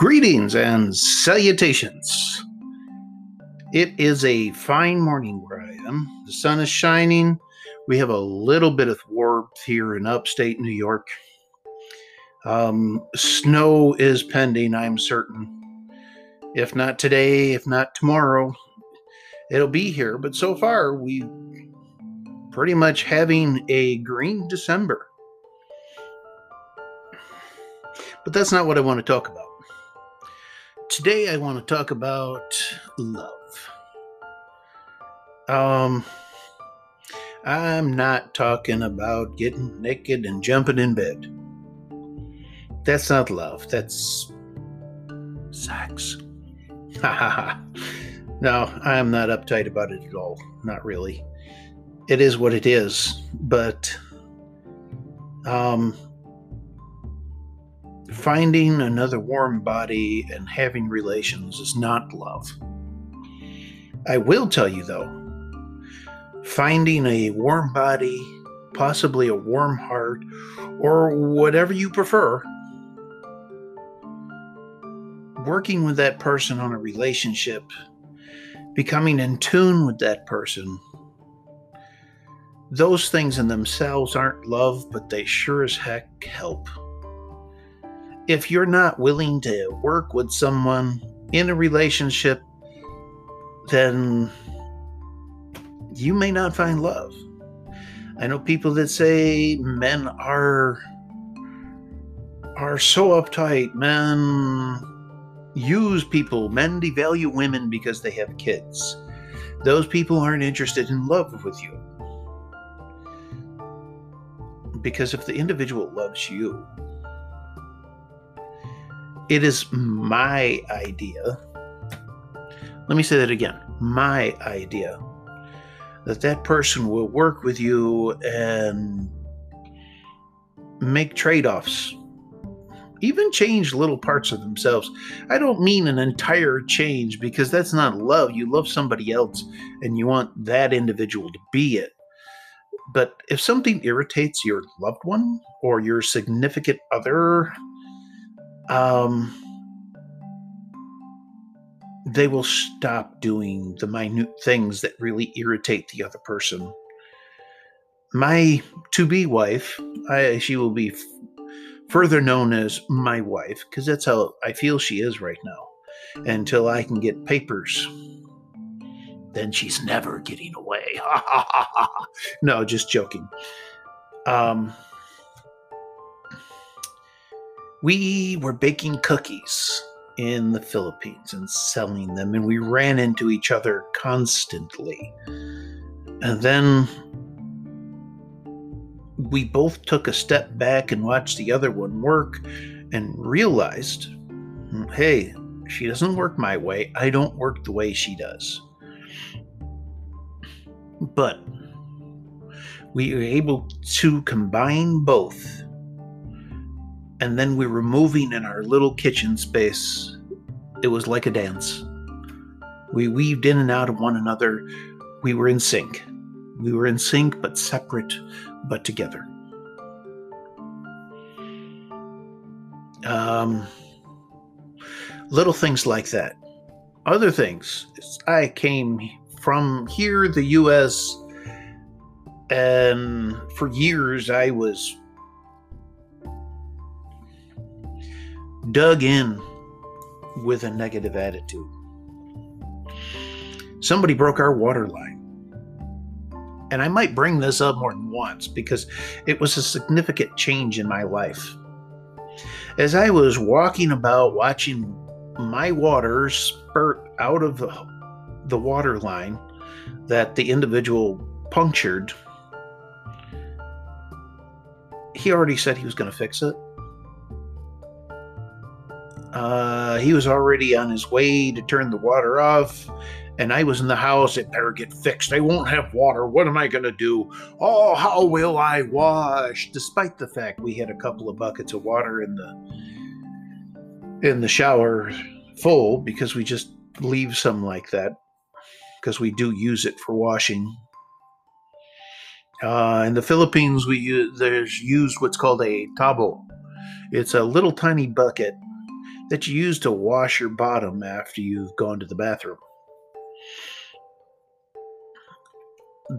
Greetings and salutations. It is a fine morning where I am. The sun is shining. We have a little bit of warmth here in upstate New York. Um, snow is pending, I'm certain. If not today, if not tomorrow, it'll be here. But so far, we pretty much having a green December. But that's not what I want to talk about. Today I want to talk about love. Um I'm not talking about getting naked and jumping in bed. That's not love. That's sex. no, I'm not uptight about it at all. Not really. It is what it is, but um finding another warm body and having relations is not love. I will tell you though, finding a warm body, possibly a warm heart, or whatever you prefer, working with that person on a relationship, becoming in tune with that person, those things in themselves aren't love, but they sure as heck help if you're not willing to work with someone in a relationship, then you may not find love. I know people that say men are are so uptight, men use people, men devalue women because they have kids. Those people aren't interested in love with you. Because if the individual loves you, it is my idea. Let me say that again. My idea that that person will work with you and make trade offs, even change little parts of themselves. I don't mean an entire change because that's not love. You love somebody else and you want that individual to be it. But if something irritates your loved one or your significant other, um, they will stop doing the minute things that really irritate the other person. My to be wife, I, she will be f- further known as my wife because that's how I feel she is right now. Until I can get papers, then she's never getting away. no, just joking. Um, we were baking cookies in the Philippines and selling them, and we ran into each other constantly. And then we both took a step back and watched the other one work and realized hey, she doesn't work my way. I don't work the way she does. But we were able to combine both and then we were moving in our little kitchen space. It was like a dance. We weaved in and out of one another. We were in sync. We were in sync, but separate, but together. Um, little things like that. Other things. I came from here, the U.S., and for years I was dug in with a negative attitude. Somebody broke our water line. And I might bring this up more than once because it was a significant change in my life. As I was walking about watching my water spurt out of the, water line that the individual punctured, he already said he was going to fix it. He was already on his way to turn the water off, and I was in the house. It better get fixed. I won't have water. What am I going to do? Oh, how will I wash? Despite the fact we had a couple of buckets of water in the in the shower full because we just leave some like that because we do use it for washing. Uh, in the Philippines, we use there's used what's called a tabo. It's a little tiny bucket that you use to wash your bottom after you've gone to the bathroom.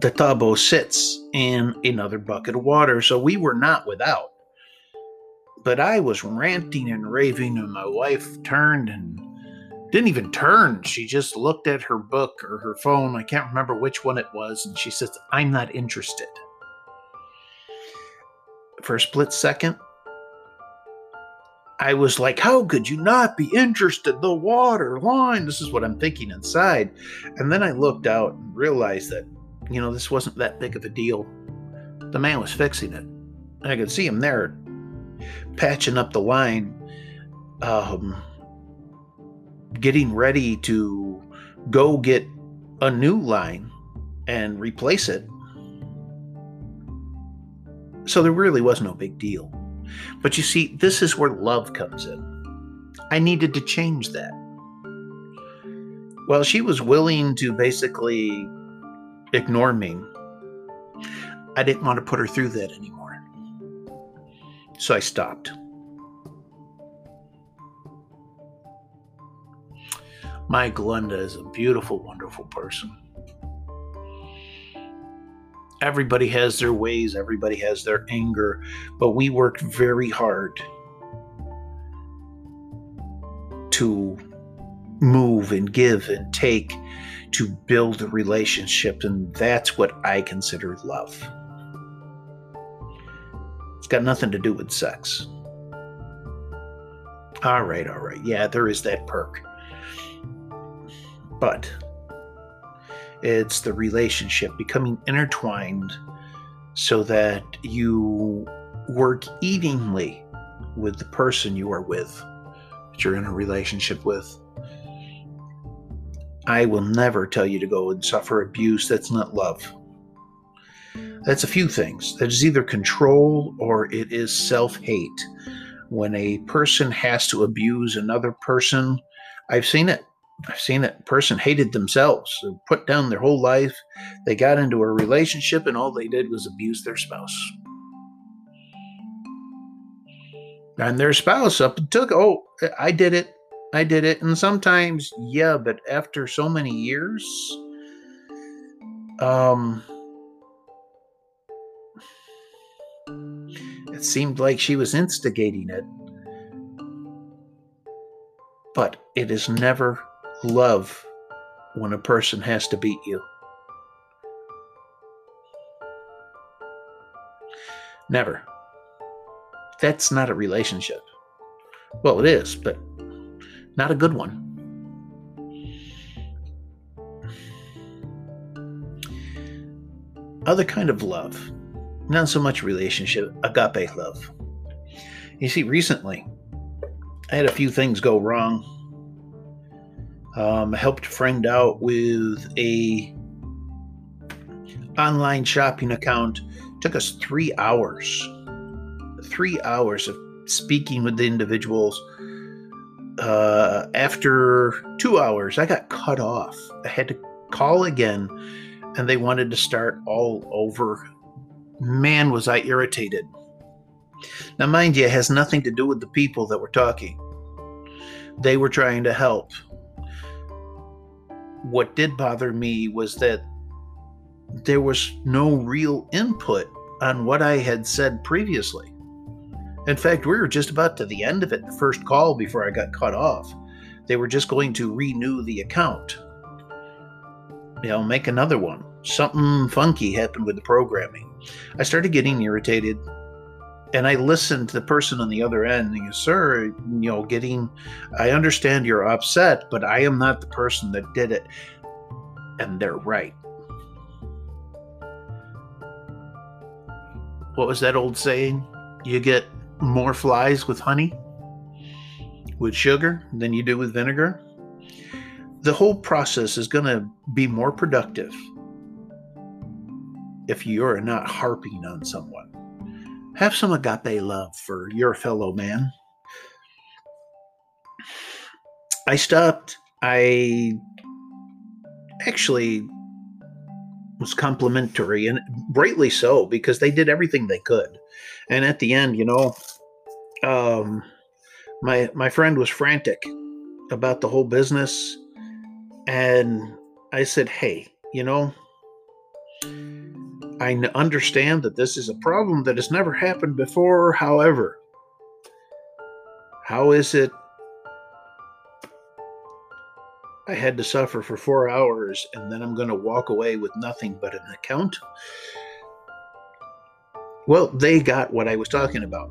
The tabo sits in another bucket of water, so we were not without. But I was ranting and raving, and my wife turned and didn't even turn. She just looked at her book or her phone. I can't remember which one it was. And she says, I'm not interested. For a split second, I was like, How could you not be interested? The water line. This is what I'm thinking inside. And then I looked out and realized that, you know, this wasn't that big of a deal. The man was fixing it. And I could see him there patching up the line. Um, getting ready to go get a new line and replace it. So there really was no big deal. But you see, this is where love comes in. I needed to change that. Well, she was willing to basically ignore me. I didn't want to put her through that anymore. So I stopped. My Glenda is a beautiful, wonderful person. Everybody has their ways, everybody has their anger, but we worked very hard to move and give and take to build a relationship, and that's what I consider love. It's got nothing to do with sex. All right, all right. Yeah, there is that perk but it's the relationship becoming intertwined so that you work evenly with the person you are with, that you're in a relationship with. I will never tell you to go and suffer abuse. That's not love. That's a few things. That is either control or it is self hate. When a person has to abuse another person, I've seen it. I've seen that person hated themselves, put down their whole life. They got into a relationship and all they did was abuse their spouse. And their spouse up and took, oh, I did it. I did it. And sometimes, yeah, but after so many years, um, it seemed like she was instigating it. But it is never love when a person has to beat you. Never. That's not a relationship. Well, it is, but not a good one. Other kind of love, not so much relationship, agape love. You see, recently I had a few things go wrong um, helped friend out with a online shopping account. took us three hours. Three hours of speaking with the individuals. Uh, after two hours, I got cut off. I had to call again, and they wanted to start all over. Man, was I irritated. Now, mind you, it has nothing to do with the people that were talking. They were trying to help what did bother me was that there was no real input on what I had said previously. In fact, we were just about to the end of it, the first call before I got cut off. They were just going to renew the account. You know, make another one. Something funky happened with the programming. I started getting irritated and I listened to the person on the other end and you, sir, you know, getting, I understand you're upset, but I am not the person that did it. And they're right. What was that old saying? You get more flies with honey, with sugar, than you do with vinegar. The whole process is going to be more productive if you're not harping on someone. Have some agape love for your fellow man. I stopped. I actually was complimentary and rightly so because they did everything they could. And at the end, you know, um, My my friend was frantic about the whole business and I said, "Hey, you know, I understand that this is a problem that has never happened before. However, how is it I had to suffer for four hours and then I'm going to walk away with nothing but an account? Well, they got what I was talking about.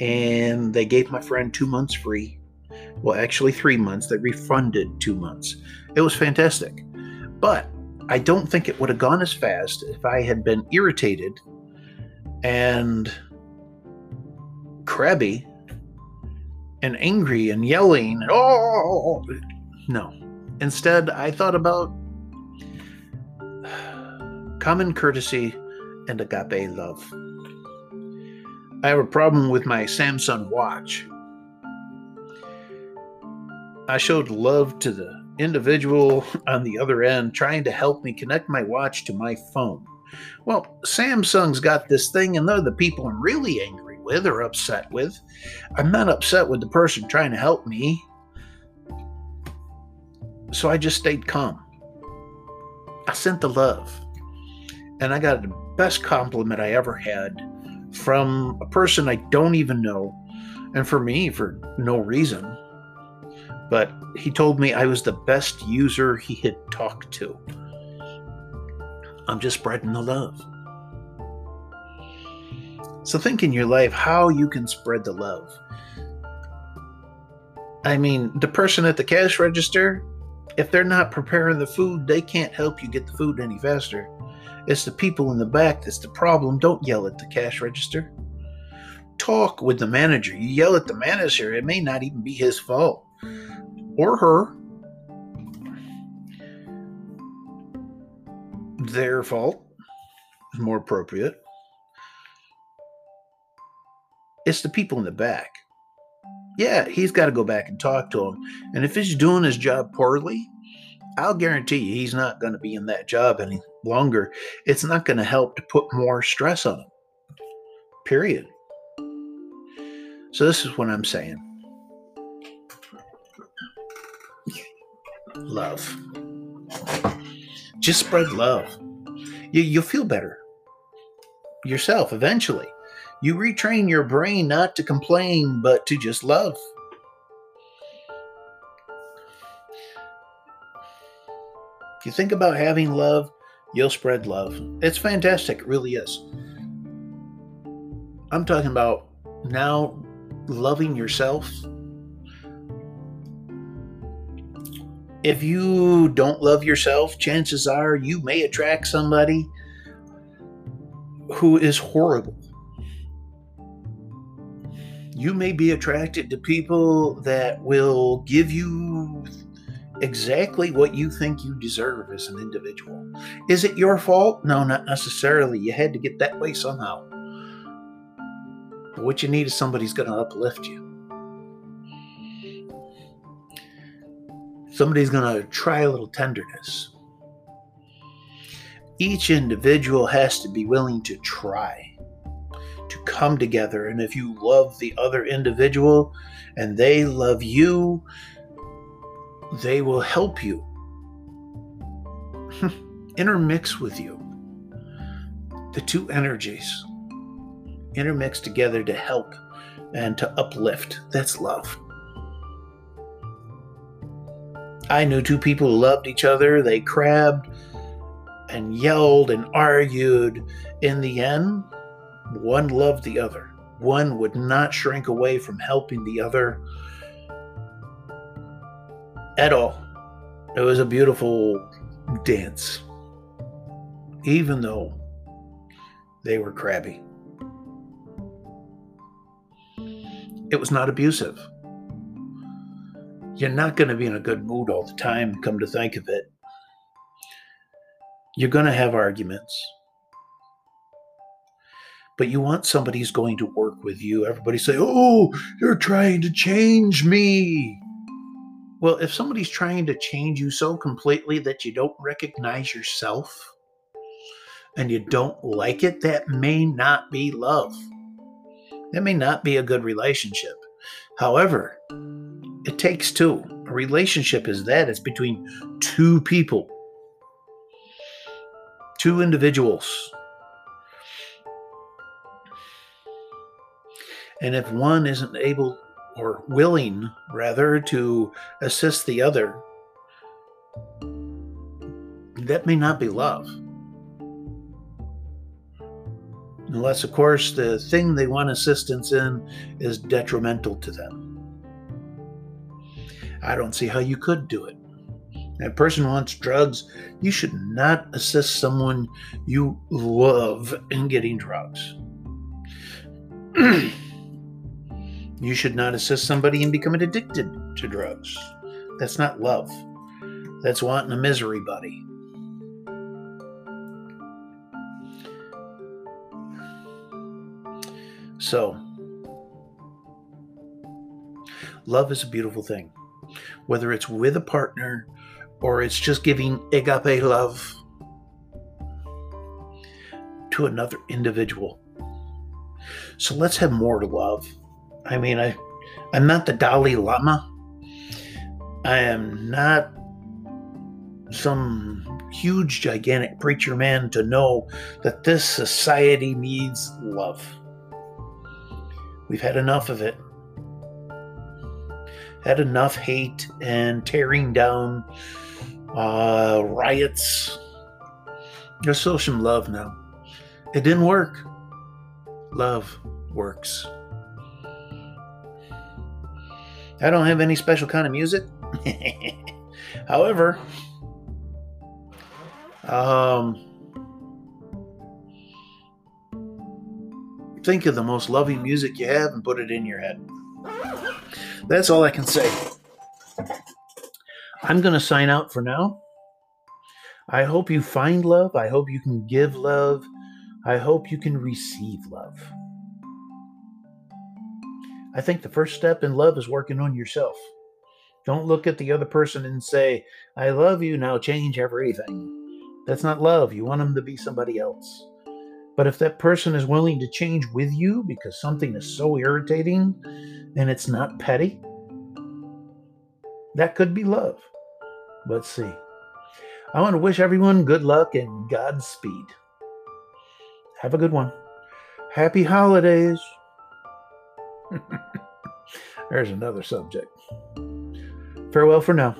And they gave my friend two months free. Well, actually, three months. They refunded two months. It was fantastic. But I don't think it would have gone as fast if I had been irritated and crabby and angry and yelling. Oh, no. Instead, I thought about common courtesy and agape love. I have a problem with my Samsung watch. I showed love to the individual on the other end trying to help me connect my watch to my phone. Well, Samsung's got this thing, and they're the people I'm really angry with or upset with. I'm not upset with the person trying to help me. So I just stayed calm. I sent the love. And I got the best compliment I ever had from a person I don't even know. And for me, for no reason but he told me I was the best user he had talked to. I'm just spreading the love. So think in your life how you can spread the love. I mean, the person at the cash register, if they're not preparing the food, they can't help you get the food any faster. It's the people in the back that's the problem. Don't yell at the cash register. Talk with the manager. You yell at the manager, it may not even be his fault or her their fault is more appropriate. It's the people in the back. Yeah, he's got to go back and talk to him. And if he's doing his job poorly, I'll guarantee you he's not going to be in that job any longer. It's not going to help to put more stress on him. Period. So, this is what I'm saying. Love. Just spread love. You, you'll feel better yourself eventually. You retrain your brain not to complain, but to just love. If you think about having love, you'll spread love. It's fantastic, it really is. I'm talking about now loving yourself if you don't love yourself, chances are you may attract somebody who is horrible. You may be attracted to people that will give you exactly what you think you deserve as an individual. Is it your fault? No, not necessarily. You had to get that way somehow. But what you need is somebody's going to uplift you. Somebody's going to try a little tenderness. Each individual has to be willing to try to come together. And if you love the other individual and they love you, they will help you intermix with you. The two energies intermix together to help and to uplift. That's love. I knew two people who loved each other. They crabbed and yelled and argued. In the end, one loved the other. One would not shrink away from helping the other at all. It was a beautiful dance, even though they were crabby. It was not abusive you're not going to be in a good mood all the time, come to think of it. You're going to have arguments. But you want somebody who's going to work with you. Everybody say, Oh, you're trying to change me. Well, if somebody's trying to change you so completely that you don't recognize yourself and you don't like it, that may not be love. That may not be a good relationship. However, it takes two. A relationship is that, it's between two people, two individuals. And if one isn't able or willing, rather, to assist the other, that may not be love. Unless, of course, the thing they want assistance in is detrimental to them. I don't see how you could do it. That person wants drugs. You should not assist someone you love in getting drugs. you should not assist somebody in becoming addicted to drugs. That's not love. That's wanting a misery buddy. So, love is a beautiful thing. Whether it's with a partner or it's just giving agape love to another individual. So let's have more love. I mean, I, I'm not the Dalai Lama. I am not some huge, gigantic preacher man to know that this society needs love. We've had enough of it. Had enough hate and tearing down uh, riots. Just show some love now. It didn't work. Love works. I don't have any special kind of music. However, um, Think of the most loving music you have and put it in your head. That's all I can say. I'm going to sign out for now. I hope you find love. I hope you can give love. I hope you can receive love. I think the first step in love is working on yourself. Don't look at the other person and say, I love you, now change everything. That's not love. You want them to be somebody else. But if that person is willing to change with you because something is so irritating and it's not petty, that could be love. Let's see. I want to wish everyone good luck and Godspeed. Have a good one. Happy holidays. There's another subject. Farewell for now.